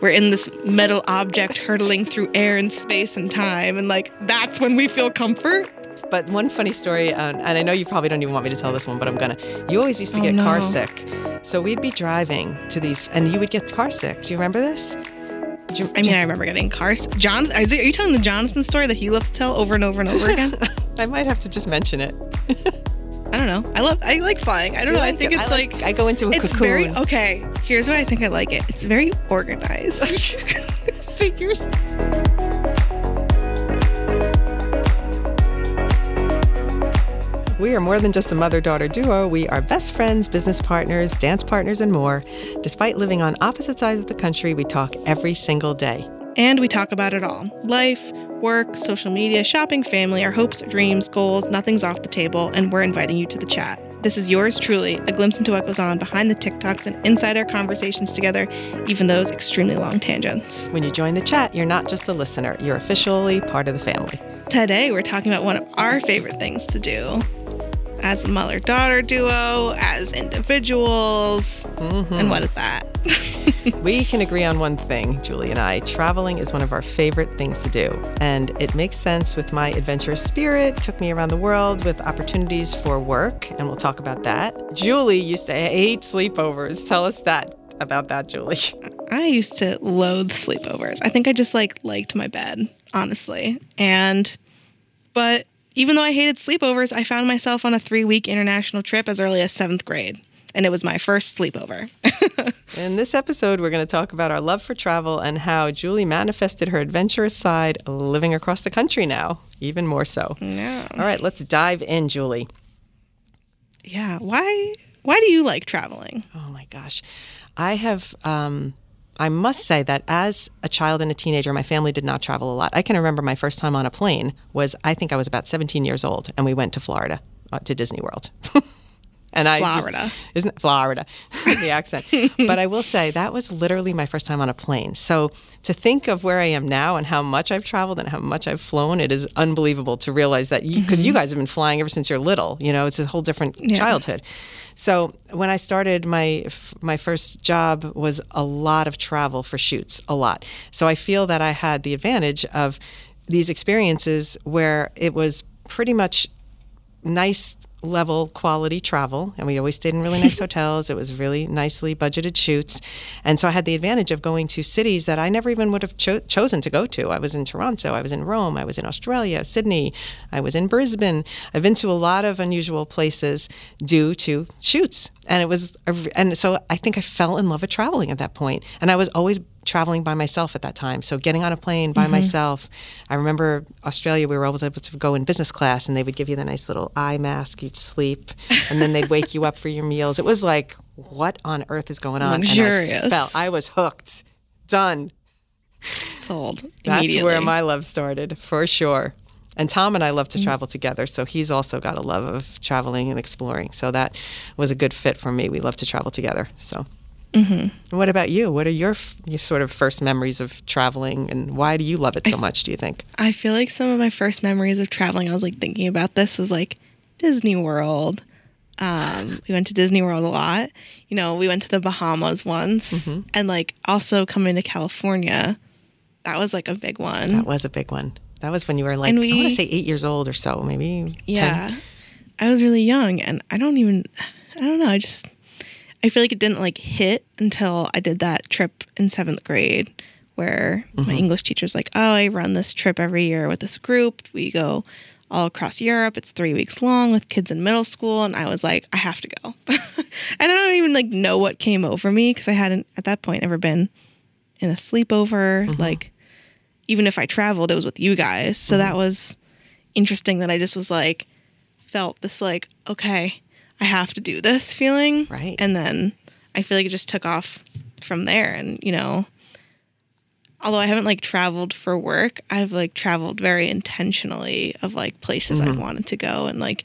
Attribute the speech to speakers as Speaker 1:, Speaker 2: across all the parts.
Speaker 1: we're in this metal object hurtling through air and space and time, and like that's when we feel comfort.
Speaker 2: But one funny story, uh, and I know you probably don't even want me to tell this one, but I'm gonna. You always used to
Speaker 1: Oh,
Speaker 2: get
Speaker 1: no.
Speaker 2: car sick, so we'd be driving to these, and you would get car sick. Do you remember this? You-
Speaker 1: I mean, I remember getting cars. John, is it, are you telling the Jonathan story that he loves to tell over and over and over again?
Speaker 2: I might have to just mention it.
Speaker 1: I don't know. I love. I like flying. I don't know. I think
Speaker 2: it?
Speaker 1: it's
Speaker 2: I
Speaker 1: like,
Speaker 2: like- I go into a
Speaker 1: it's
Speaker 2: cocoon.
Speaker 1: very okay. Here's why I think I like it. It's very organized.
Speaker 2: Figures. We are more than just a mother daughter duo. We are best friends, business partners, dance partners, and more. Despite living on opposite sides of the country, we talk every single day.
Speaker 1: and we talk about it all: life, work, social media, shopping, family, our hopes, dreams, goals. Nothing's off the table, and we're inviting you to the chat. This is yours truly, a glimpse into what goes on behind the TikToks and inside our conversations together, even those extremely long tangents.
Speaker 2: When you join the chat, you're not just a listener, you're officially part of the family.
Speaker 1: Today, we're talking about one of our favorite things to do as a mother daughter duo, as individuals. And mm-hmm. what is that?
Speaker 2: We can agree on one thing, Julie and I. Traveling is one of our favorite things to do. And it makes sense with my adventurous spirit. Took me around the world with opportunities for work, and we'll talk about that. Julie used to hate sleepovers. Tell us that about that, Julie.
Speaker 1: I used to loathe sleepovers. I think I just like liked my bed, honestly. And but even though I hated sleepovers, I found myself on a 3-week international trip as early as 7th grade, and it was my first sleepover.
Speaker 2: In this episode, we're going to talk about our love for travel and how Julie manifested her adventurous side living across the country now, even more so.
Speaker 1: yeah.
Speaker 2: All right, let's dive in, Julie.
Speaker 1: Yeah, why why do you like traveling?
Speaker 2: Oh my gosh. I have, um, I must say that as a child and a teenager, my family did not travel a lot. I can remember my first time on a plane was, I think I was about 17 years old, and we went to Florida, uh, to Disney World. and I
Speaker 1: Florida.
Speaker 2: just, isn't it Florida, the accent. but I will say that was literally my first time on a plane. So to think of where I am now and how much I've traveled and how much I've flown, it is unbelievable to realize that, because you mm-hmm. guys have been flying ever since you're little, you know, it's a whole different childhood. So when I started my my first job was a lot of travel for shoots, a lot. So I feel that I had the advantage of these experiences where it was pretty much nice level quality travel and we always stayed in really nice hotels. It was really nicely budgeted shoots. And so i had the advantage of going to cities that i never even would have cho- chosen to go to. I was in toronto i was in rome i was in australia sydney i was in brisbane. I've been to a lot of unusual places due to shoots. And it was a, and so i think i fell in love with traveling at that point. And i was always traveling by myself at that time. So getting on a plane by mm-hmm. myself. I remember Australia, we were always able to go in business class and they would give you the nice little eye mask. You'd sleep and then they'd wake you up for your meals. It was like, what on earth is going on? And I felt I was hooked. Done.
Speaker 1: Sold
Speaker 2: That's where my love started, for sure. And Tom and I love to mm. travel together, so he's also got a love of traveling and exploring. So that was a good fit for me. We love to travel together. So, and what about you? What are your, f- your sort of first memories of traveling, and why do you love it so much? Do you think?
Speaker 1: I feel like some of my first memories of traveling, I was like thinking about this was like Disney World. Um, we went to Disney World a lot. You know, we went to the Bahamas once, and like also coming to California, that was like a big one.
Speaker 2: That was a big one. That was when you were like,
Speaker 1: And
Speaker 2: I want to say eight years old or so, maybe. 10.
Speaker 1: yeah, I was really young, and I don't even, I don't know. I just, I feel like it didn't like hit until I did that trip in seventh grade, where my mm-hmm. English teacher's like, "Oh, I run this trip every year with this group. We go." all across Europe. It's three weeks long with kids in middle school, and I was like, I have to go. and I don't even like know what came over me because I hadn't at that point ever been in a sleepover. Mm-hmm. Like, even if I traveled, it was with you guys. So that mm-hmm. was interesting. That I just was like, felt this like, okay, I have to do this feeling,
Speaker 2: Right.
Speaker 1: And then I feel like it just took off from there, and you know although I haven't like traveled for work, I've like traveled very intentionally of like places I've mm-hmm. wanted to go and like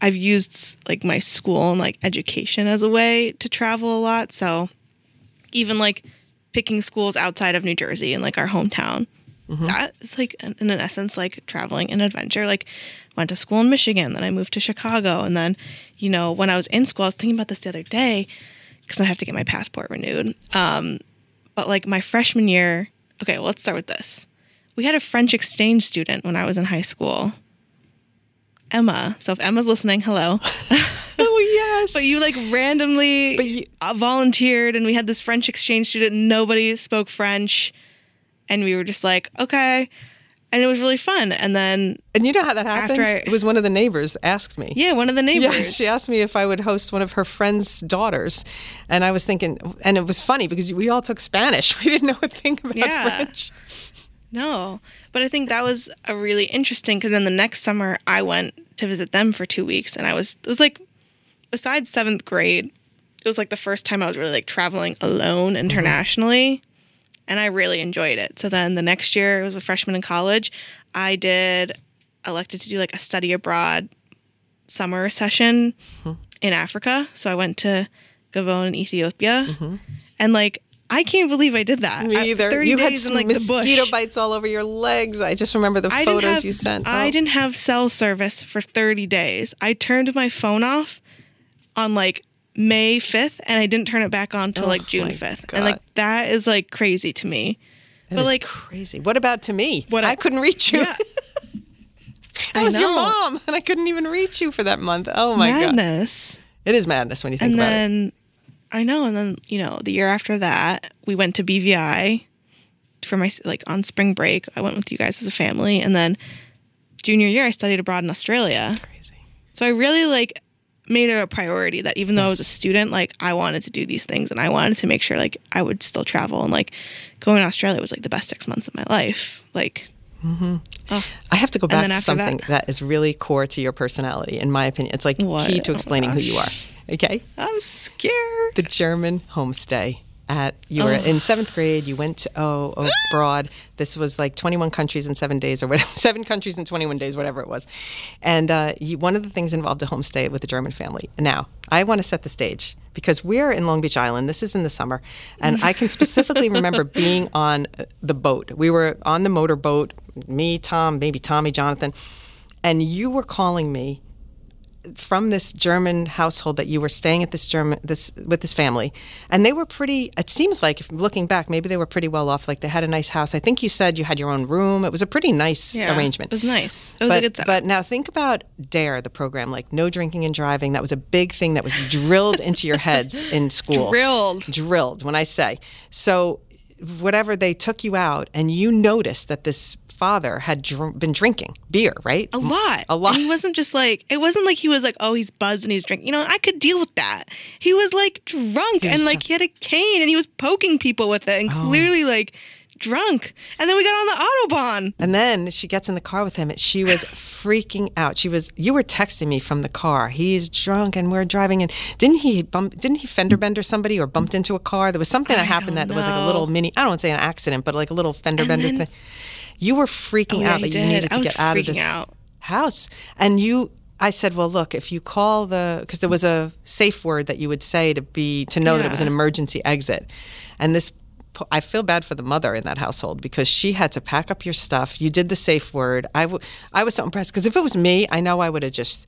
Speaker 1: I've used like my school and like education as a way to travel a lot. So even like picking schools outside of New Jersey and like our hometown, that is like in in essence like traveling an adventure. Like went to school in Michigan, then I moved to Chicago, and then you know when I was in school, I was thinking about this the other day because I have to get my passport renewed. Um, But like my freshman year, okay, well, let's start with this. We had a French exchange student when I was in high school. Emma. So if Emma's listening, hello.
Speaker 2: Oh yes.
Speaker 1: But you like randomly
Speaker 2: But you-
Speaker 1: uh, volunteered, and we had this French exchange student. Nobody spoke French, and we were just like, okay, and it was really fun. And then,
Speaker 2: and you know how that happened?
Speaker 1: After I-
Speaker 2: it was one of the neighbors asked me.
Speaker 1: yeah, one of the neighbors.
Speaker 2: Yes, she asked me if I would host one of her friend's daughters, and I was thinking, and it was funny because we all took Spanish. We didn't know a thing about
Speaker 1: Yeah.
Speaker 2: French.
Speaker 1: No, but I think that was a really interesting because then the next summer I went to visit them for two weeks, and I was it was like besides seventh grade, it was like the first time I was really like traveling alone mm-hmm. internationally, and I really enjoyed it. So then the next year, it was a freshman in college, I did elected to do like a study abroad summer session hmm. in Africa. So I went to Gabon in Ethiopia, mm-hmm. and like. I can't believe I did that.
Speaker 2: Me either. You had
Speaker 1: in,
Speaker 2: some
Speaker 1: like,
Speaker 2: mosquito bites all over your legs. I just remember the
Speaker 1: I
Speaker 2: photos
Speaker 1: have-
Speaker 2: you sent.
Speaker 1: I
Speaker 2: Oh.
Speaker 1: didn't have cell service for 30 days. I turned my phone off on like May 5th and I didn't turn it back on till
Speaker 2: Oh
Speaker 1: like June 5th.
Speaker 2: God.
Speaker 1: And like that is like crazy to me.
Speaker 2: That
Speaker 1: but,
Speaker 2: is
Speaker 1: like-
Speaker 2: crazy. What about to me?
Speaker 1: What
Speaker 2: I,
Speaker 1: I-
Speaker 2: couldn't reach you.
Speaker 1: Yeah.
Speaker 2: I
Speaker 1: I
Speaker 2: was your mom, and I couldn't even reach you for that month. Oh my god,
Speaker 1: Madness.
Speaker 2: it is madness when you think
Speaker 1: And
Speaker 2: about it.
Speaker 1: then I know and then, you know, the year after that, we went to BVI for my like on spring break. I went with you guys as a family and then junior year I studied abroad in Australia.
Speaker 2: Crazy.
Speaker 1: So I really like made it a priority that even though I was a student, like I wanted to do these things and I wanted to make sure like I would still travel and like going to Australia was like the best six months of my life. Like mm-hmm. oh.
Speaker 2: I have to go back to something
Speaker 1: that-
Speaker 2: that is really core to your personality, in my opinion. It's like
Speaker 1: What?
Speaker 2: key to
Speaker 1: Oh,
Speaker 2: explaining who you are. Okay.
Speaker 1: I'm scared.
Speaker 2: the German homestay at you were in seventh grade. You went to oh abroad. This was like 21 countries in seven days, or whatever, seven countries in 21 days, whatever it was. And uh, you, one of the things involved a homestay with a German family. Now, I want to set the stage because we're in Long Beach Island. This is in the summer, and I can specifically remember being on the boat. We were on the motorboat. Me, Tom, maybe Tommy, Jonathan, and you were calling me from this German household that you were staying at this German this with this family, and they were pretty. It seems like, if looking back, maybe they were pretty well off. Like they had a nice house. I think you said you had your own room. It was a pretty nice
Speaker 1: Yeah,
Speaker 2: arrangement.
Speaker 1: It was nice. It was
Speaker 2: but,
Speaker 1: a good setup.
Speaker 2: but now think about DARE, the program, like no drinking and driving. That was a big thing that was drilled into your heads in school.
Speaker 1: Drilled.
Speaker 2: Drilled, when I say. So, whatever, they took you out and you noticed that this father had dr- been drinking beer, right?
Speaker 1: a lot.
Speaker 2: A lot.
Speaker 1: And he wasn't just like it wasn't like he was like, oh, he's buzzed and he's drinking. You know, I could deal with that. He was like drunk
Speaker 2: was
Speaker 1: and like he had a cane and he was poking people with it and oh. clearly like drunk. And then we got on the autobahn.
Speaker 2: And then she gets in the car with him. and She was freaking out. She was. You were texting me from the car. He's drunk, and we're driving. And didn't he bump? Didn't he fender bender somebody or bumped into a car? There was something that
Speaker 1: I
Speaker 2: happened that was like a little mini. I don't want to say an accident, but like a little fender
Speaker 1: And
Speaker 2: bender
Speaker 1: then-
Speaker 2: thing. You were freaking
Speaker 1: Oh, yeah,
Speaker 2: out that you
Speaker 1: did.
Speaker 2: needed to get out of this
Speaker 1: out.
Speaker 2: house, and you. I said, "Well, look, if you call the because there was a safe word that you would say to be to know that it was an emergency exit," and this I feel bad for the mother in that household because she had to pack up your stuff. You did the safe word. I, w- I was so impressed because if it was me, I know I would have just.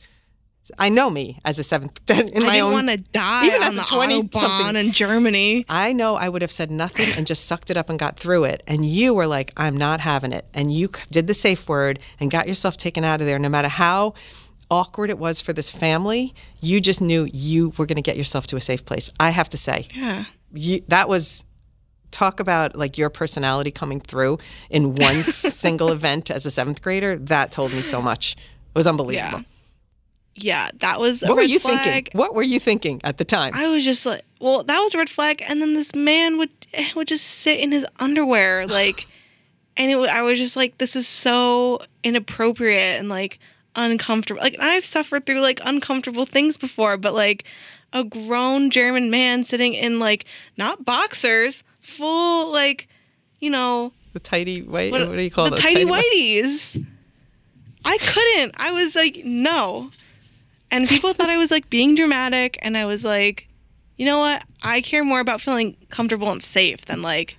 Speaker 2: I know me as a seventh in my
Speaker 1: I
Speaker 2: own.
Speaker 1: want to die
Speaker 2: even as a 20 something.
Speaker 1: in Germany.
Speaker 2: I know I would have said nothing and just sucked it up and got through it. And you were like, I'm not having it. And you did the safe word and got yourself taken out of there. No matter how awkward it was for this family, you just knew you were going to get yourself to a safe place. I have to say,
Speaker 1: Yeah.
Speaker 2: you, that was talk about like your personality coming through in one single event as a seventh grader. That told me so much. It was unbelievable.
Speaker 1: Yeah. Yeah, that was a
Speaker 2: What were you
Speaker 1: flag.
Speaker 2: thinking? What were you thinking at the time?
Speaker 1: I was just like, well, that was a red flag. And then this man would eh, would just sit in his underwear, like, and it, I was just like, this is so inappropriate and like uncomfortable. Like, I've suffered through like uncomfortable things before, but like a grown German man sitting in like not boxers, full like, you know,
Speaker 2: the tidy white. What, do you call
Speaker 1: the
Speaker 2: those?
Speaker 1: tidy whiteies? I couldn't. I was like, no. And people thought I was like being dramatic, and I was like, you know what? I care more about feeling comfortable and safe than like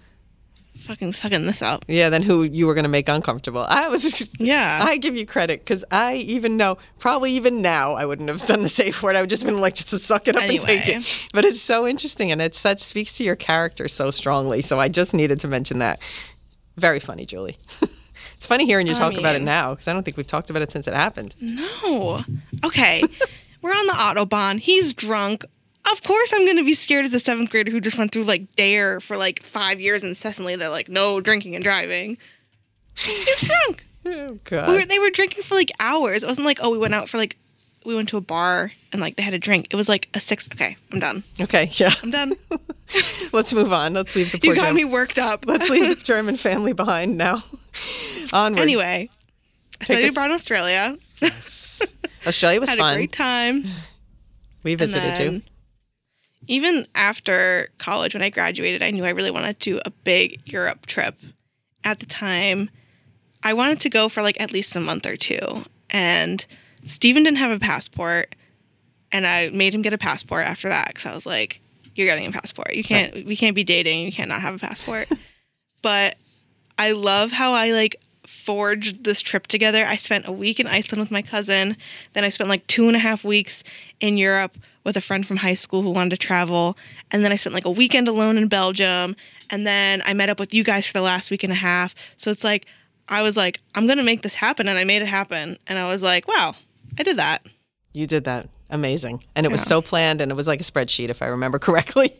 Speaker 1: fucking sucking this up.
Speaker 2: Yeah, then who you were going to make uncomfortable. I was just,
Speaker 1: Yeah.
Speaker 2: I give you credit because I even know, probably even now, I wouldn't have done the safe word. I would just been like, just to suck it up and take it. But it's so interesting and it such speaks to your character so strongly. So I just needed to mention that. Very funny, Julie. it's funny hearing you
Speaker 1: I
Speaker 2: talk about it now because I don't think we've talked about it since it happened.
Speaker 1: No. Okay. We're on the Autobahn. He's drunk. Of course, I'm going to be scared as a seventh grader who just went through like DARE for like five years incessantly. They're like, no drinking and driving. He's drunk.
Speaker 2: Oh, God.
Speaker 1: We were, they were drinking for like hours. It wasn't like, oh, we went out for like, we went to a bar and like they had a drink. It was like a six. Okay, I'm done.
Speaker 2: okay, yeah.
Speaker 1: I'm done.
Speaker 2: Let's move on. Let's leave the poor
Speaker 1: You got
Speaker 2: German-
Speaker 1: me worked up.
Speaker 2: Let's leave the German family behind now. Onward.
Speaker 1: Anyway, I studied
Speaker 2: us-
Speaker 1: abroad in Australia.
Speaker 2: Australia was
Speaker 1: Had
Speaker 2: fun.
Speaker 1: a great time.
Speaker 2: we visited you.
Speaker 1: Even after college, when I graduated, I knew I really wanted to do a big Europe trip. At the time, I wanted to go for like at least a month or two. And Steven didn't have a passport. And I made him get a passport after that because I was like, you're getting a passport. You can't, we can't be dating. You can't not have a passport. but I love how I like forged this trip together. I spent a week in Iceland with my cousin. Then I spent like two and a half weeks in Europe with a friend from high school who wanted to travel. And then I spent like a weekend alone in Belgium. And then I met up with you guys for the last week and a half. So it's like, I was like, I'm going to make this happen. And I made it happen. And I was like, wow, I did that.
Speaker 2: You did that. Amazing. And it was so planned and it was like a spreadsheet, if I remember correctly.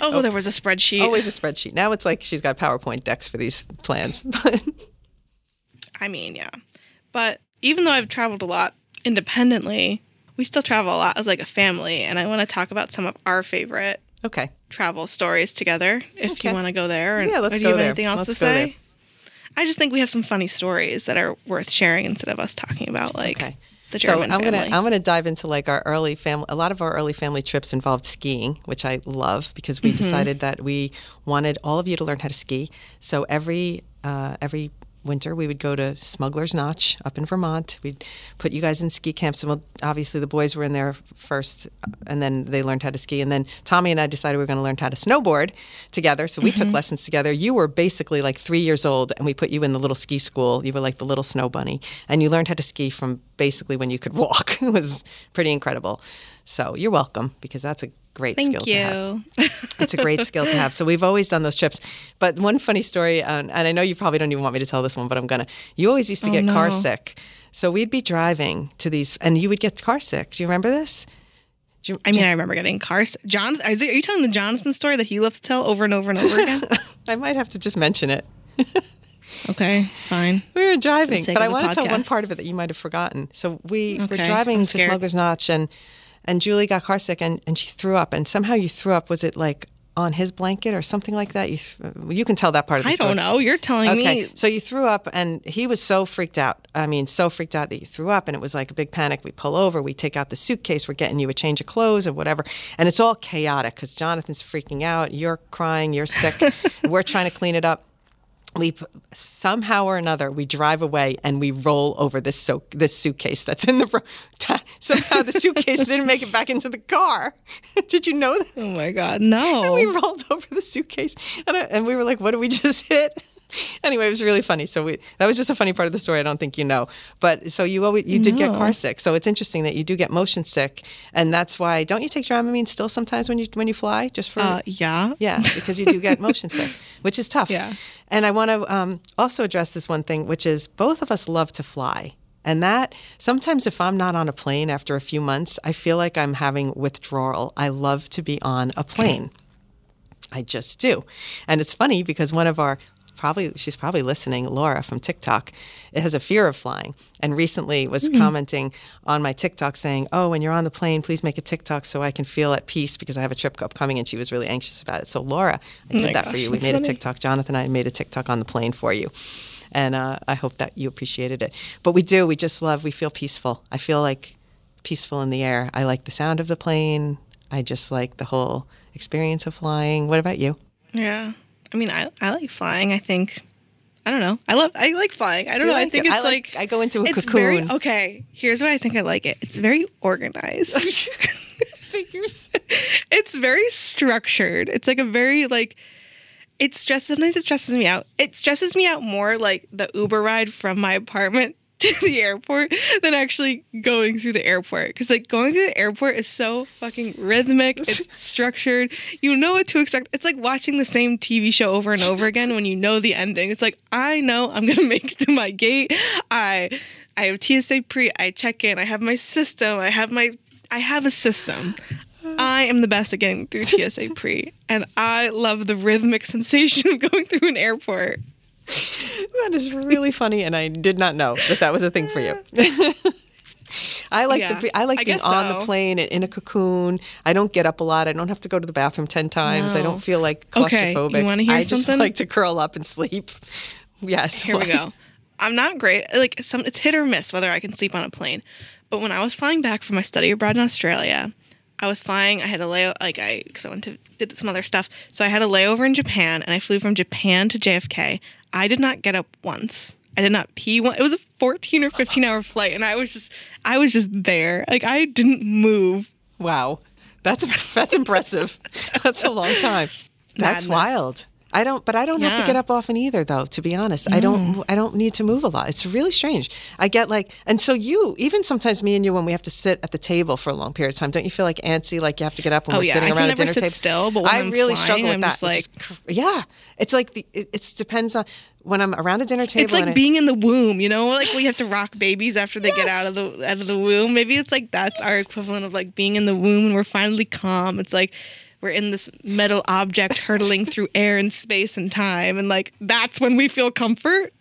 Speaker 1: Oh, oh, there was a spreadsheet.
Speaker 2: Always a spreadsheet. Now it's like she's got PowerPoint decks for these plans.
Speaker 1: I mean, yeah. But even though I've traveled a lot independently, we still travel a lot as like a family. And I want to talk about some of our favorite
Speaker 2: okay.
Speaker 1: travel stories together if
Speaker 2: Okay.
Speaker 1: you want to go there. And,
Speaker 2: Yeah, let's
Speaker 1: or do
Speaker 2: go
Speaker 1: you have
Speaker 2: there.
Speaker 1: anything else
Speaker 2: Let's
Speaker 1: to
Speaker 2: go
Speaker 1: say?
Speaker 2: there.
Speaker 1: I just think we have some funny stories that are worth sharing instead of us talking about like
Speaker 2: Okay.
Speaker 1: The
Speaker 2: So I'm
Speaker 1: family.
Speaker 2: gonna I'm gonna dive into like our early family. A lot of our early family trips involved skiing, which I love because
Speaker 1: Mm-hmm.
Speaker 2: we decided that we wanted all of you to learn how to ski. So every uh, every winter we would go to Smuggler's Notch up in Vermont. We'd put you guys in ski camps. And well, obviously the boys were in there first, and then they learned how to ski. And then Tommy and I decided we were going to learn how to snowboard together. So we
Speaker 1: Mm-hmm.
Speaker 2: took lessons together. You were basically like three years old, and we put you in the little ski school. You were like the little snow bunny, and you learned how to ski from basically when you could walk. it was pretty incredible. So you're welcome because that's a great skill
Speaker 1: Thank
Speaker 2: to have it's a great skill to have. So we've always done those trips. But one funny story, um, and I know you probably don't even want me to tell this one, but I'm gonna. You always used to
Speaker 1: Oh,
Speaker 2: get car sick, so we'd be driving to these, and you would get car sick. Do you remember this? Do you,
Speaker 1: I mean, I remember getting cars. Jonathan, is it, are you telling the Jonathan story that he loves to tell over and over and over again?
Speaker 2: I might have to just mention it.
Speaker 1: okay, fine.
Speaker 2: We were driving, but I want to tell one part of it that you might have forgotten. So we were driving to. Smuggler's Notch, and and Julie got car sick, and, and she threw up, and somehow you threw up. Was it like on his blanket or something like that? You th- uh, you can tell that part of the
Speaker 1: I
Speaker 2: story.
Speaker 1: don't know. You're telling
Speaker 2: Okay,
Speaker 1: me.
Speaker 2: so you threw up, and he was so freaked out. I mean, so freaked out that you threw up, and it was like a big panic. We pull over, we take out the suitcase, we're getting you a change of clothes and whatever, and it's all chaotic because Jonathan's freaking out, you're crying, you're sick, we're trying to clean it up. We somehow or another we drive away and we roll over this so this suitcase that's in the ro- ta- somehow the suitcase didn't make it back into the car. Did you know that?
Speaker 1: Oh my God, no.
Speaker 2: And we rolled over the suitcase and, I, and we were like what did we just hit anyway it was really funny so we that was just a funny part of the story i don't think you know but so you always you did get car sick so it's interesting that you do get motion sick and that's why don't you take dramamine still sometimes when you when you fly just for
Speaker 1: uh, yeah.
Speaker 2: yeah, because you do get motion sick, which is tough.
Speaker 1: Yeah.
Speaker 2: And I want to um, also address this one thing, which is both of us love to fly. And that sometimes, if I'm not on a plane after a few months, I feel like I'm having withdrawal. I love to be on a plane. I just do. And it's funny because one of our probably she's probably listening, Laura from TikTok, It has a fear of flying and recently was commenting on my TikTok saying, "Oh, when you're on the plane, please make a TikTok so I can feel at peace because I have a trip upcoming." And she was really anxious about it. So Laura, I did
Speaker 1: my
Speaker 2: that for you. We made a. TikTok. Jonathan and I made a TikTok on the plane for you. And uh, I hope that you appreciated it. But we do. We just love. We feel peaceful. I feel like peaceful in the air. I like the sound of the plane. I just like the whole experience of flying. What about you?
Speaker 1: Yeah. I mean, I, I like flying. I think, I don't know. I love, I like flying. I don't
Speaker 2: You
Speaker 1: know. I think
Speaker 2: it?
Speaker 1: it's
Speaker 2: I like-
Speaker 1: like,
Speaker 2: I go into a
Speaker 1: it's Very,
Speaker 2: cocoon.
Speaker 1: okay. Here's why I think I like it. It's very organized.
Speaker 2: Figures.
Speaker 1: it's very structured. It's like a very like it stresses sometimes it stresses me out. It stresses me out more like the Uber ride from my apartment to the airport than actually going through the airport. Because like going through the airport is so fucking rhythmic. It's structured. You know what to expect. It's like watching the same TV show over and over again when you know the ending. It's like I know I'm gonna make it to my gate. I I have TSA pre. I check in. I have my system. I have my I have a system. I am the best at getting through TSA pre, and I love the rhythmic sensation of going through an airport.
Speaker 2: That is really funny, and I did not know that that was a thing for you. I like
Speaker 1: Yeah,
Speaker 2: the I like
Speaker 1: I
Speaker 2: being on the plane and in a cocoon. I don't get up a lot. I don't have to go to the bathroom ten times. I don't feel like
Speaker 1: Okay, you
Speaker 2: claustrophobic.
Speaker 1: wanna hear
Speaker 2: I just
Speaker 1: something?
Speaker 2: like to curl up and sleep. Yes.
Speaker 1: Here we go. I'm not great. Like some, it's hit or miss whether I can sleep on a plane. But when I was flying back from my study abroad in Australia, I was flying. I had a layover, like I, because I went to did some other stuff. So I had a layover in Japan, and I flew from Japan to JFK. I did not get up once. I did not pee one. It was a 14 or 15 hour flight, and I was just, I was just there. Like I didn't move.
Speaker 2: Wow. That's that's impressive. That's a long time. That's
Speaker 1: Madness.
Speaker 2: wild. I don't but I don't have to get up often either though, to be honest. I don't mm. I don't need to move a lot. It's really strange. I get like and so you even sometimes me and you when we have to sit at the table for a long period of time, don't you feel like antsy like you have to get up when
Speaker 1: Oh,
Speaker 2: we're
Speaker 1: yeah.
Speaker 2: sitting
Speaker 1: I
Speaker 2: around a dinner table?
Speaker 1: still, but when
Speaker 2: I
Speaker 1: I'm
Speaker 2: really
Speaker 1: flying,
Speaker 2: struggle with
Speaker 1: I'm
Speaker 2: that.
Speaker 1: like-
Speaker 2: yeah. It's like the it it's depends on when I'm around a dinner table
Speaker 1: It's like
Speaker 2: and I-
Speaker 1: being in the womb, you know, like we have to rock babies after they get out of the out of the womb. Maybe it's like that's our equivalent of like being in the womb and we're finally calm. It's like we're in this metal object hurtling through air and space and time, and like that's when we feel comfort.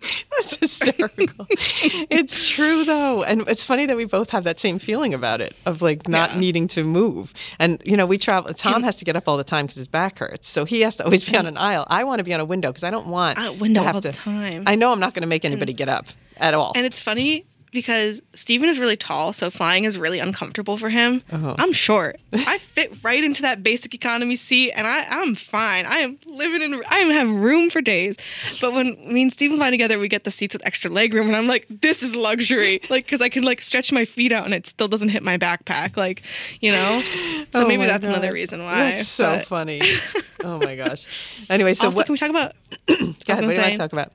Speaker 2: That's hysterical. it's true though, and it's funny that we both have that same feeling about it of like not
Speaker 1: Yeah.
Speaker 2: needing to move. And you know, we travel. Tom has to get up all the time because his back hurts, so he has to always be on an aisle. I want to be on a window because I don't want
Speaker 1: Uh, window
Speaker 2: to have
Speaker 1: all
Speaker 2: to.
Speaker 1: the time.
Speaker 2: I know I'm not going to make anybody get up at all.
Speaker 1: And it's funny because Steven is really tall, so flying is really uncomfortable for him.
Speaker 2: Uh-huh.
Speaker 1: I'm short. I fit right into that basic economy seat, and I, I'm fine. I am living in. I have room for days. But when me and Steven fly together, we get the seats with extra leg room, and I'm like, this is luxury. Like, because I can like stretch my feet out, and it still doesn't hit my backpack. Like, you know. So
Speaker 2: Oh
Speaker 1: maybe that's
Speaker 2: God.
Speaker 1: another reason why.
Speaker 2: That's so
Speaker 1: But
Speaker 2: funny. oh my gosh. Anyway, so
Speaker 1: also,
Speaker 2: what?
Speaker 1: can we talk about?
Speaker 2: go ahead, what do you want to talk about?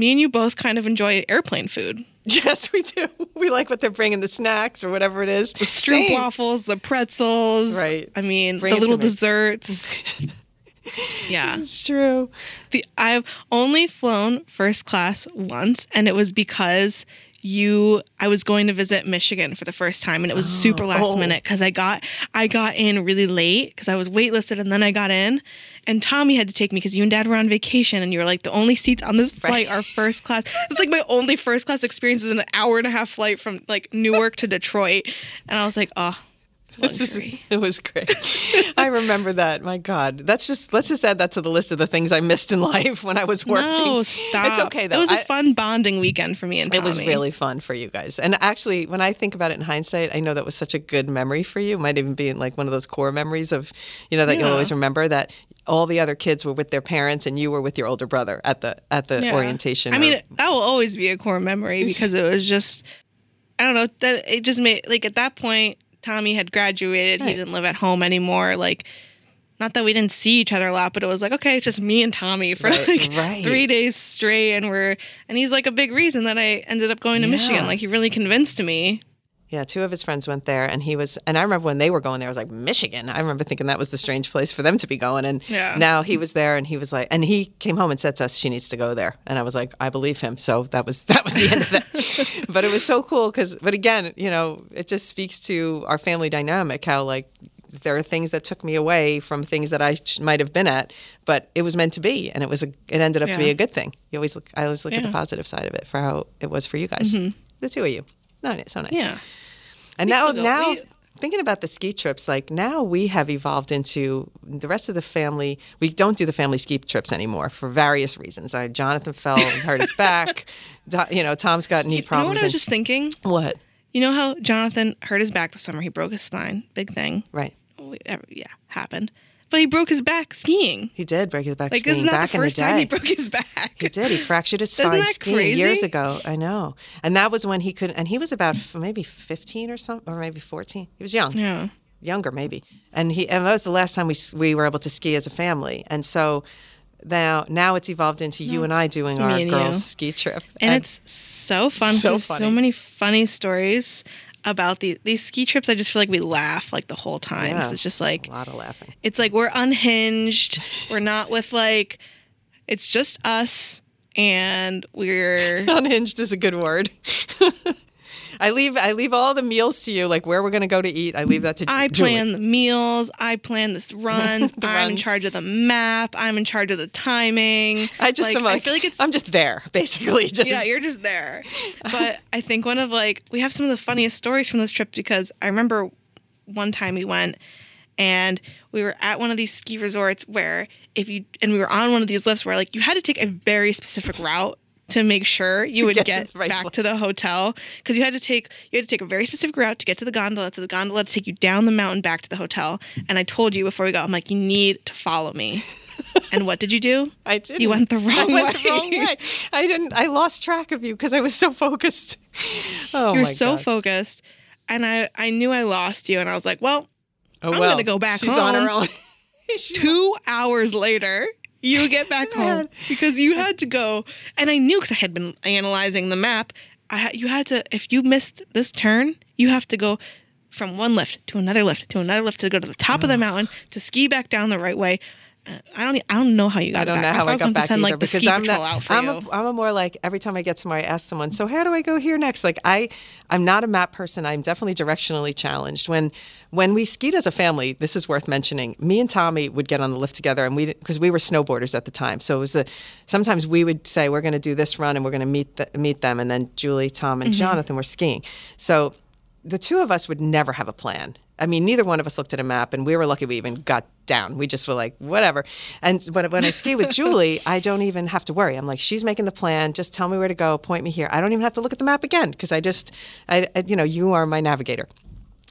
Speaker 1: Me and you both kind of enjoy airplane food.
Speaker 2: Yes, we do. We like what they're bringing, the snacks or whatever it is. The
Speaker 1: Stroop waffles, the pretzels.
Speaker 2: Right.
Speaker 1: I mean,
Speaker 2: Bring
Speaker 1: the little desserts. yeah.
Speaker 2: It's true.
Speaker 1: The I've only flown first class once, and it was because you I was going to visit Michigan for the first time, and it was super oh. last
Speaker 2: Oh.
Speaker 1: minute because I got I got in really late because I was waitlisted, and then I got in, and Tommy had to take me because you and Dad were on vacation, and you were like the only seats on this flight are first class. It's like my only first class experience is an hour and a half flight from like Newark to Detroit, and I was like, oh.
Speaker 2: Is- it was great. I remember that. My God, that's just let's just add that to the list of the things I missed in life when I was working.
Speaker 1: No, stop.
Speaker 2: It's okay though.
Speaker 1: It was a fun bonding weekend for me and Tommy.
Speaker 2: It was really fun for you guys. And actually, when I think about it in hindsight, I know that was such a good memory for you. It might even be like one of those core memories of, you know, that you'll always remember that all the other kids were with their parents and you were with your older brother at the at the
Speaker 1: Yeah.
Speaker 2: orientation.
Speaker 1: I
Speaker 2: or-
Speaker 1: mean, that will always be a core memory because it was just, I don't know, that it just made, like, at that point, Tommy had graduated. He didn't live at home anymore. Like, not that we didn't see each other a lot, but it was like, okay, it's just me and Tommy for
Speaker 2: Right,
Speaker 1: like
Speaker 2: right.
Speaker 1: three days straight. And we're, and he's like a big reason that I ended up going to
Speaker 2: Yeah.
Speaker 1: Michigan. Like, he really convinced me.
Speaker 2: Yeah, two of his friends went there, and he was. And I remember when they were going there, I was like, Michigan. I remember thinking that was the strange place for them to be going. And
Speaker 1: Yeah.
Speaker 2: now he was there, and he was like, and he came home and said to us, she needs to go there. And I was like, I believe him. So that was that was the end of that. but it was so cool because, but again, you know, it just speaks to our family dynamic. How like there are things that took me away from things that I sh- might have been at, but it was meant to be, and it was a. It ended up to be a good thing. You always look. I always look at the positive side of it for how it was for you guys, mm-hmm. the two of you. Oh, no, so nice.
Speaker 1: Yeah.
Speaker 2: And
Speaker 1: We
Speaker 2: now, now
Speaker 1: we-
Speaker 2: thinking about the ski trips, like now we have evolved into the rest of the family. We don't do the family ski trips anymore for various reasons. I, Jonathan fell and hurt his back. You know, Tom's got knee problems.
Speaker 1: You know what I was
Speaker 2: and-
Speaker 1: just thinking?
Speaker 2: what?
Speaker 1: You know how Jonathan hurt his back this summer? He broke his spine. Big thing.
Speaker 2: Right.
Speaker 1: Oh, Yeah, happened. But he broke his back skiing.
Speaker 2: He did break his back
Speaker 1: Like, this is not the
Speaker 2: in the
Speaker 1: first time he broke his back.
Speaker 2: He did. He fractured his spine skiing years ago. I know. And that was when he couldn't. And he was about maybe fifteen or something, or maybe fourteen. He was young.
Speaker 1: Yeah.
Speaker 2: younger maybe. And he and that was the last time we we were able to ski as a family. And so now now it's evolved into you and I doing our girls
Speaker 1: you.
Speaker 2: ski trip.
Speaker 1: and, it's so fun.
Speaker 2: So
Speaker 1: So so many funny stories about the, these ski trips. I just feel like we laugh like the whole time
Speaker 2: Yeah.
Speaker 1: It's just like
Speaker 2: a lot of laughing.
Speaker 1: it's like we're unhinged. we're not with like it's just us and we're
Speaker 2: Unhinged is a good word. I leave I leave all the meals to you, like where we're gonna go to eat. I leave that to you.
Speaker 1: I
Speaker 2: Julie.
Speaker 1: plan the meals, I plan this runs,
Speaker 2: The
Speaker 1: I'm in charge of the map, I'm in charge of the timing.
Speaker 2: I just am like,
Speaker 1: I feel like it's
Speaker 2: I'm just there, basically. Just
Speaker 1: yeah, you're just there. But I think one of like we have some of the funniest stories from this trip because I remember one time we went and we were at one of these ski resorts where if you and we were on one of these lifts where like you had to take a very specific route to make sure you would
Speaker 2: get
Speaker 1: get,
Speaker 2: the right
Speaker 1: back to the hotel because you had to take you had to take a very specific route to get to the gondola to the gondola to take you down the mountain back to the hotel and I told you before we go I'm like you need to follow me and what did you do
Speaker 2: I did.
Speaker 1: You went the wrong
Speaker 2: I went the
Speaker 1: way.
Speaker 2: wrong way. I didn't. I lost track of you because I was so focused. Oh
Speaker 1: You're
Speaker 2: my
Speaker 1: so
Speaker 2: God.
Speaker 1: focused. And I, I knew I lost you, and I was like, well,
Speaker 2: Oh,
Speaker 1: I'm
Speaker 2: well,
Speaker 1: gonna go back
Speaker 2: She's on her own.
Speaker 1: two hours later, you get back home because you had to go. And I knew because I had been analyzing the map. I you had to if you missed this turn, you have to go from one lift to another lift to another lift to go to the top of the mountain to ski back down the right way. I don't. I don't know how you got.
Speaker 2: I don't
Speaker 1: back.
Speaker 2: know how I
Speaker 1: was
Speaker 2: got back
Speaker 1: send,
Speaker 2: either
Speaker 1: like, the
Speaker 2: because I'm not. I'm a, I'm a more like every time I get somewhere, I ask someone, "So how do I go here next?" Like I, I'm not a map person. I'm definitely directionally challenged. When when we skied as a family, this is worth mentioning. Me and Tommy would get on the lift together, and we because we were snowboarders at the time, so it was the sometimes we would say we're going to do this run and we're going to meet the, meet them, and then Julie, Tom, and mm-hmm. Jonathan were skiing. So the two of us would never have a plan. I mean, neither one of us looked at a map, and we were lucky we even got down. We just were like, whatever. And but when I ski with Julie, I don't even have to worry. I'm like, she's making the plan. Just tell me where to go. Point me here. I don't even have to look at the map again because I just, I, I- you know, you are my navigator.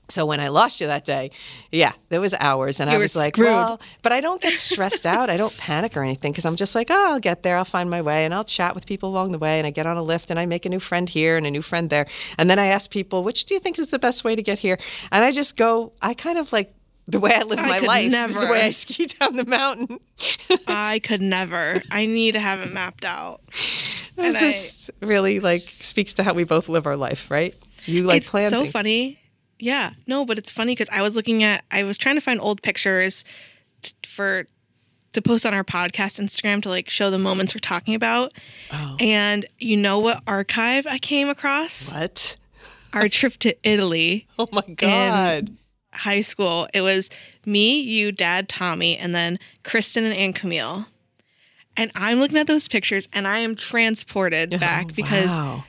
Speaker 2: So when I lost you that day, yeah, there was hours, and I was like,
Speaker 1: screwed.
Speaker 2: well, but I don't get stressed out. I don't panic or anything because I'm just like, oh, I'll get there. I'll find my way, and I'll chat with people along the way, and I get on a lift, and I make a new friend here and a new friend there, and then I ask people, which do you think is the best way to get here? And I just go, I kind of like the way I live
Speaker 1: I
Speaker 2: my life is the
Speaker 1: never.
Speaker 2: way I ski down the mountain.
Speaker 1: I could never. I need to have it mapped out. And
Speaker 2: It's
Speaker 1: I-
Speaker 2: just really like speaks to how we both live our life, right? You like
Speaker 1: it's
Speaker 2: plan
Speaker 1: so funny. Yeah, no, but it's funny because I was looking at, I was trying to find old pictures t- for to post on our podcast Instagram to like show the moments we're talking about.
Speaker 2: Oh.
Speaker 1: And you know what archive I came across?
Speaker 2: What?
Speaker 1: Our trip to Italy,
Speaker 2: Oh my god!
Speaker 1: high school. It was me, you, dad, Tommy, and then Kristen and Aunt Camille. And I'm looking at those pictures and I am transported back because
Speaker 2: Oh, Wow.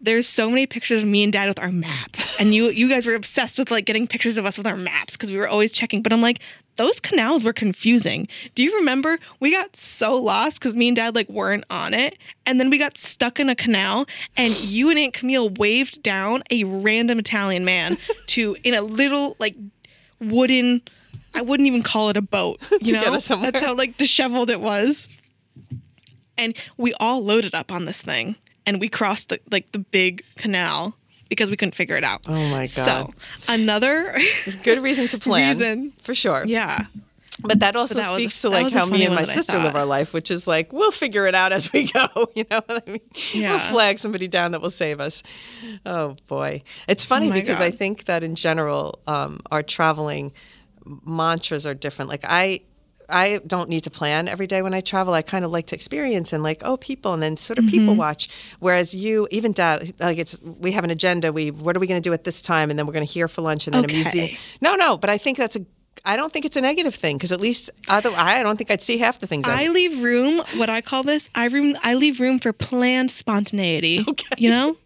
Speaker 1: There's so many pictures of me and dad with our maps. And you you guys were obsessed with like getting pictures of us with our maps because we were always checking. But i'm like those canals were confusing. Do you remember we got so lost because me and dad like weren't on it? And then we got stuck in a canal and you and aunt camille waved down a random italian man to in a little like wooden i wouldn't even call it a boat you know? that's how like disheveled it was. And we all loaded up on this thing and we crossed the like the big canal because we couldn't figure it out.
Speaker 2: Oh my god!
Speaker 1: So another
Speaker 2: Good reason to plan.
Speaker 1: Reason.
Speaker 2: for sure.
Speaker 1: yeah.
Speaker 2: But that also
Speaker 1: that was a-
Speaker 2: speaks to like how me and my sister live our life, which is like we'll figure it out as we go. You know, I mean,
Speaker 1: Yeah.
Speaker 2: we'll flag somebody down that will save us. Oh boy, it's funny
Speaker 1: Oh
Speaker 2: because I think that in general, um, our traveling mantras are different. Like I. I don't need to plan every day when I travel. I kind of like to experience and like, oh, people, and then sort of
Speaker 1: Mm-hmm.
Speaker 2: people watch. Whereas you, even dad, like it's we have an agenda. We what are we going to do at this time, and then we're going to hear for lunch, and then
Speaker 1: Okay.
Speaker 2: a museum. No, no, but I think that's a. I don't think it's a negative thing because at least other, I don't think I'd see half the things.
Speaker 1: I
Speaker 2: I,
Speaker 1: leave room, what I call this, I room I leave room for planned spontaneity.
Speaker 2: Okay.
Speaker 1: You know?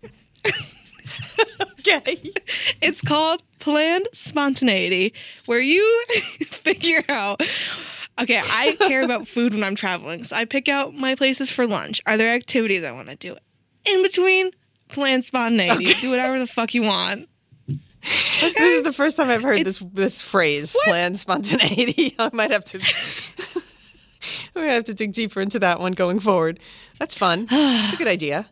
Speaker 2: okay.
Speaker 1: It's called planned spontaneity, where you figure out. Okay, I care about food when I'm traveling, so I pick out my places for lunch. Are there activities I want to do? In between, plan spontaneity. Do whatever the fuck you want.
Speaker 2: This is the first time I've heard this this phrase, plan spontaneity. I might have to. I might have to dig deeper into that one going forward. That's fun. It's a good idea.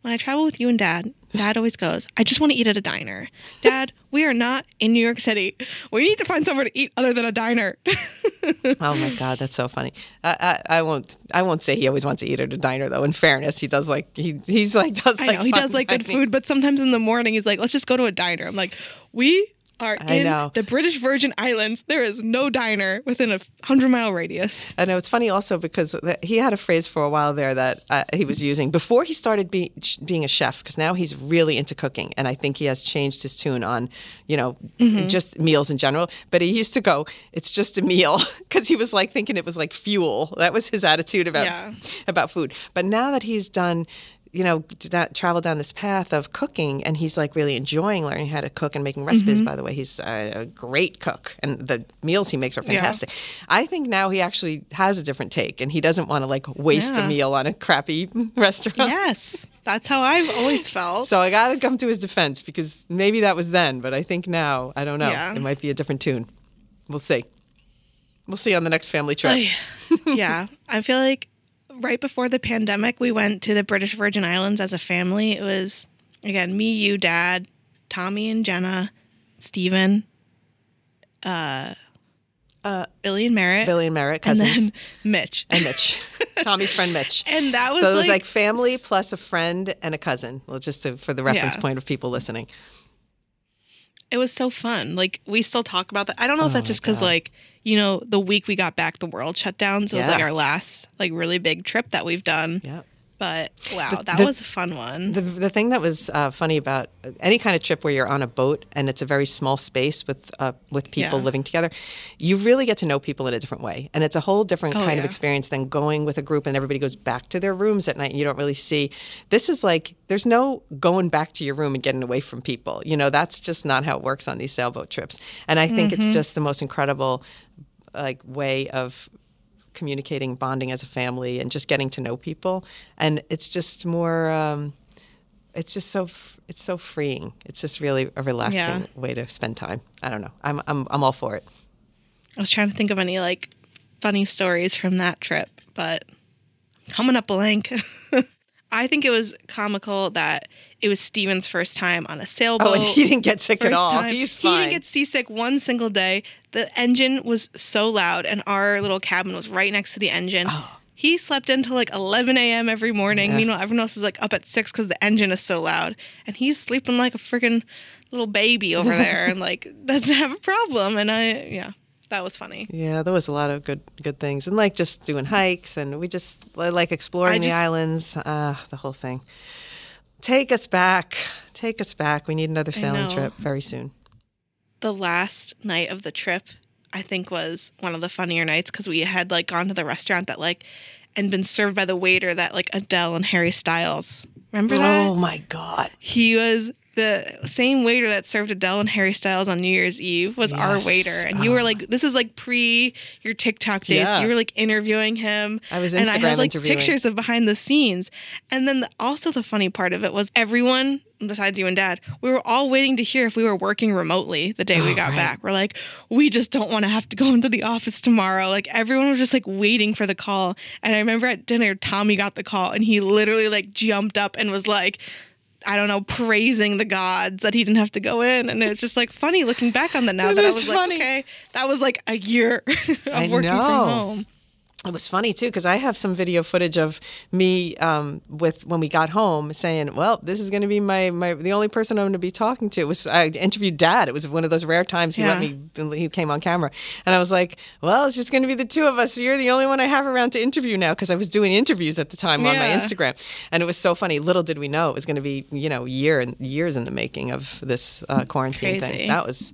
Speaker 1: When I travel with you and dad, dad always goes, I just want to eat at a diner. Dad, we are not in New York City. We need to find somewhere to eat other than a diner.
Speaker 2: oh my god, that's so funny. I, I, I, won't I won't say he always wants to eat at a diner though. In fairness, he does like he he's like does
Speaker 1: I
Speaker 2: like
Speaker 1: know he does like good food, but sometimes in the morning he's like, let's just go to a diner. I'm like, we are
Speaker 2: I
Speaker 1: in
Speaker 2: know.
Speaker 1: the British Virgin Islands. There is no diner within a hundred mile radius.
Speaker 2: I know it's funny also because he had a phrase for a while there that uh, he was using before he started be, being a chef because now he's really into cooking and I think he has changed his tune on you know
Speaker 1: Mm-hmm.
Speaker 2: just meals in general. But he used to go, "It's just a meal," because he was like thinking it was like fuel. That was his attitude about
Speaker 1: Yeah.
Speaker 2: about food. But now that he's done. You know, did that travel down this path of cooking, and he's like really enjoying learning how to cook and making recipes.
Speaker 1: Mm-hmm.
Speaker 2: By the way, he's a, a great cook, and the meals he makes are fantastic. I think now he actually has a different take and he doesn't want to like waste a meal on a crappy restaurant.
Speaker 1: yes, that's how I've always felt.
Speaker 2: So I got to come to his defense because maybe that was then, but I think now, I don't know.
Speaker 1: Yeah.
Speaker 2: It might be a different tune. We'll see. We'll see on the next family trip.
Speaker 1: Ay, yeah, I feel like right before the pandemic, we went to the British Virgin Islands as a family. It was again me, you, dad, Tommy and Jenna, Steven, uh, Billy and Merritt,
Speaker 2: Billy and Merritt,
Speaker 1: and
Speaker 2: cousins,
Speaker 1: then Mitch.
Speaker 2: and Mitch, Tommy's friend Mitch.
Speaker 1: And that was
Speaker 2: so it was
Speaker 1: like-
Speaker 2: like family plus a friend and a cousin. Well, just to, for the reference
Speaker 1: Yeah.
Speaker 2: point of people listening.
Speaker 1: It was so fun. Like we still talk about that. I don't know if
Speaker 2: Oh
Speaker 1: that's just because like you know the week we got back, the world shut down, so it was like our last like really big trip that we've done.
Speaker 2: Yeah.
Speaker 1: But wow, that
Speaker 2: the-
Speaker 1: was a fun one.
Speaker 2: The, the thing that was uh, funny about any kind of trip where you're on a boat and it's a very small space with uh, with people
Speaker 1: Yeah.
Speaker 2: living together, you really get to know people in a different way, and it's a whole different
Speaker 1: Oh,
Speaker 2: kind of experience than going with a group and everybody goes back to their rooms at night and you don't really see. This is like there's no going back to your room and getting away from people. You know that's just not how it works on these sailboat trips, and I think it's just the most incredible like way of communicating, bonding as a family, and just getting to know people. And it's just more. Um, it's just so. It's so freeing. It's just really a relaxing
Speaker 1: Yeah.
Speaker 2: way to spend time. I don't know. I'm. I'm. I'm all for it.
Speaker 1: I was trying to think of any like funny stories from that trip, but coming up blank. I think it was comical that it was Steven's first time on a sailboat.
Speaker 2: Oh, and he didn't get sick at all.
Speaker 1: time.
Speaker 2: He's
Speaker 1: He didn't get seasick one single day. The engine was so loud, and our little cabin was right next to the engine. He slept until like 11 a.m. every morning.
Speaker 2: Oh. Yeah.
Speaker 1: Meanwhile, everyone else is like up at six because the engine is so loud, and he's sleeping like a freaking little baby over there, and like doesn't have a problem. And I, yeah, that was funny.
Speaker 2: yeah, there was a lot of good good things, and like just doing hikes, and we just like exploring
Speaker 1: I
Speaker 2: the islands. Uh, the whole thing. Take us back. Take us back. We need another sailing trip very soon.
Speaker 1: The last night of the trip i think was one of the funnier nights because we had like gone to the restaurant that like and been served by the waiter that like adele and harry styles remember that
Speaker 2: Oh my god.
Speaker 1: he was the same waiter that served adele and harry styles on new year's eve was our waiter. And you were like this was like pre your tiktok days.
Speaker 2: Yeah.
Speaker 1: you were like interviewing him.
Speaker 2: I was Instagram
Speaker 1: and i had like pictures of behind the scenes. And then the, also the funny part of it was everyone besides you and dad we were all waiting to hear if we were working remotely the day we
Speaker 2: Oh,
Speaker 1: got
Speaker 2: right.
Speaker 1: back. We're like we just don't want to have to go into the office tomorrow. Like everyone was just like waiting for the call. And i remember at dinner tommy got the call and he literally like jumped up and was like I don't know, praising the gods that he didn't have to go in. And it's just like funny looking back on that now
Speaker 2: It
Speaker 1: that I was
Speaker 2: funny.
Speaker 1: like, okay, that was like a year of
Speaker 2: I
Speaker 1: working
Speaker 2: know.
Speaker 1: from home.
Speaker 2: It was funny too because I have some video footage of me um, with when we got home saying, "Well, this is going to be my, my the only person I'm going to be talking to." It was I interviewed Dad. It was one of those rare times he let me he came on camera, and I was like, "Well, it's just going to be the two of us. You're the only one I have around to interview now because I was doing interviews at the time on my Instagram, and it was so funny. Little did we know it was going to be you know year and years in the making of this uh, quarantine
Speaker 1: Crazy.
Speaker 2: thing. That was.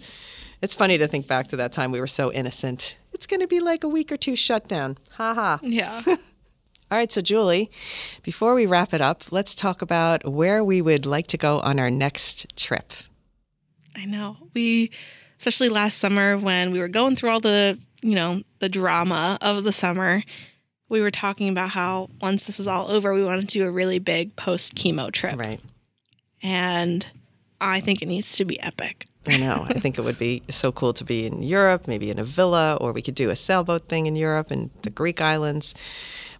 Speaker 2: It's funny to think back to that time we were so innocent. It's going to be like a week or two shutdown. Ha ha.
Speaker 1: Yeah.
Speaker 2: All right, so Julie, before we wrap it up, let's talk about where we would like to go on our next trip.
Speaker 1: I know. We, especially last summer when we were going through all the, you know, the drama of the summer, we were talking about how once this was all over, we wanted to do a really big post chemo trip.
Speaker 2: Right.
Speaker 1: And I think it needs to be epic.
Speaker 2: I know. I think it would be so cool to be in Europe, maybe in a villa, or we could do a sailboat thing in Europe and the Greek islands.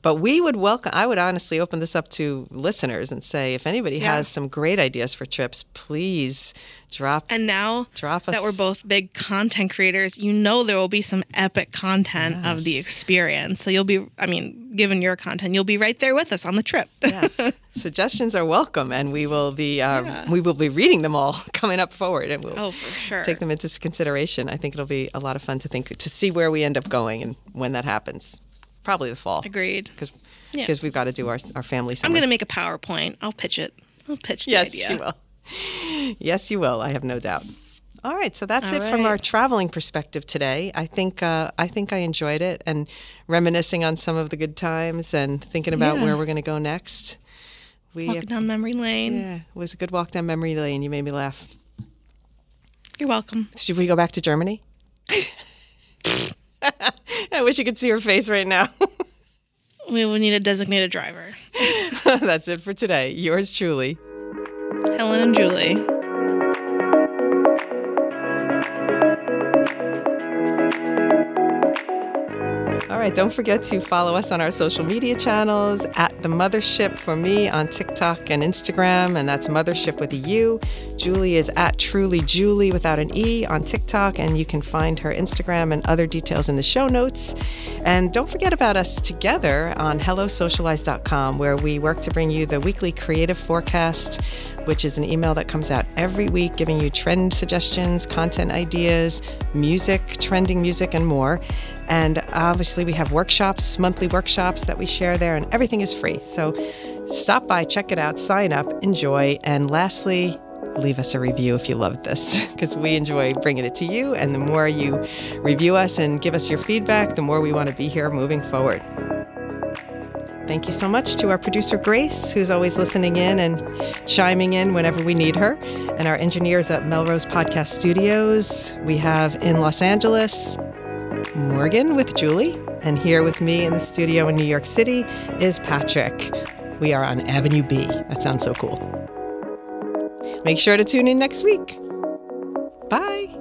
Speaker 2: But we would welcome, I would honestly open this up to listeners and say if anybody
Speaker 1: Yeah.
Speaker 2: has some great ideas for trips, please drop.
Speaker 1: And now
Speaker 2: Drop
Speaker 1: that
Speaker 2: us-
Speaker 1: we're both big content creators, you know there will be some epic content of the experience. So you'll be, I mean, given your content, you'll be right there with us on the trip.
Speaker 2: yes. Suggestions are welcome, and we will be uh,
Speaker 1: Yeah.
Speaker 2: we will be reading them all coming up forward, and we'll
Speaker 1: oh, for sure.
Speaker 2: take them into consideration. I think it'll be a lot of fun to think to see where we end up going and when that happens. Probably the fall,
Speaker 1: Agreed.
Speaker 2: because
Speaker 1: Yeah.
Speaker 2: we've got to do our our family.
Speaker 1: I'm going to make a PowerPoint. I'll pitch it. I'll pitch the
Speaker 2: Yes,
Speaker 1: idea.
Speaker 2: you will. Yes, you will. I have no doubt. All right, so that's
Speaker 1: All
Speaker 2: it from our traveling perspective today. I think uh, I think I enjoyed it and reminiscing on some of the good times and thinking about
Speaker 1: Yeah.
Speaker 2: where we're going to go next. We
Speaker 1: Walking down memory lane.
Speaker 2: yeah, it was a good walk down memory lane. You made me laugh.
Speaker 1: You're welcome.
Speaker 2: Should we go back to Germany? I wish you could see her face right now.
Speaker 1: We will need a designated driver.
Speaker 2: That's it for today. Yours truly.
Speaker 1: Helen and Juli.
Speaker 2: All right, don't forget to follow us on our social media channels at The Muthership for me on TikTok and Instagram, and that's Muthership with a U. Juli is at Truly Juli without an E on TikTok, and you can find her Instagram and other details in the show notes. And don't forget about us together on HelloSocialize.com, where we work to bring you the weekly creative forecast, which is an email that comes out every week giving you trend suggestions, content ideas, music, trending music, and more. And obviously, we have workshops, monthly workshops that we share there, and everything is free. So stop by, check it out, sign up, enjoy. And lastly, leave us a review if you loved this, because we enjoy bringing it to you. And the more you review us and give us your feedback, the more we want to be here moving forward. Thank you so much to our producer, Grace, who's always listening in and chiming in whenever we need her, and our engineers at Melrose Podcast Studios. We have in Los Angeles Morgan with Juli, and here with me in the studio in New York City is Patrick. We are on Avenue B. That sounds so cool. Make sure to tune in next week. Bye.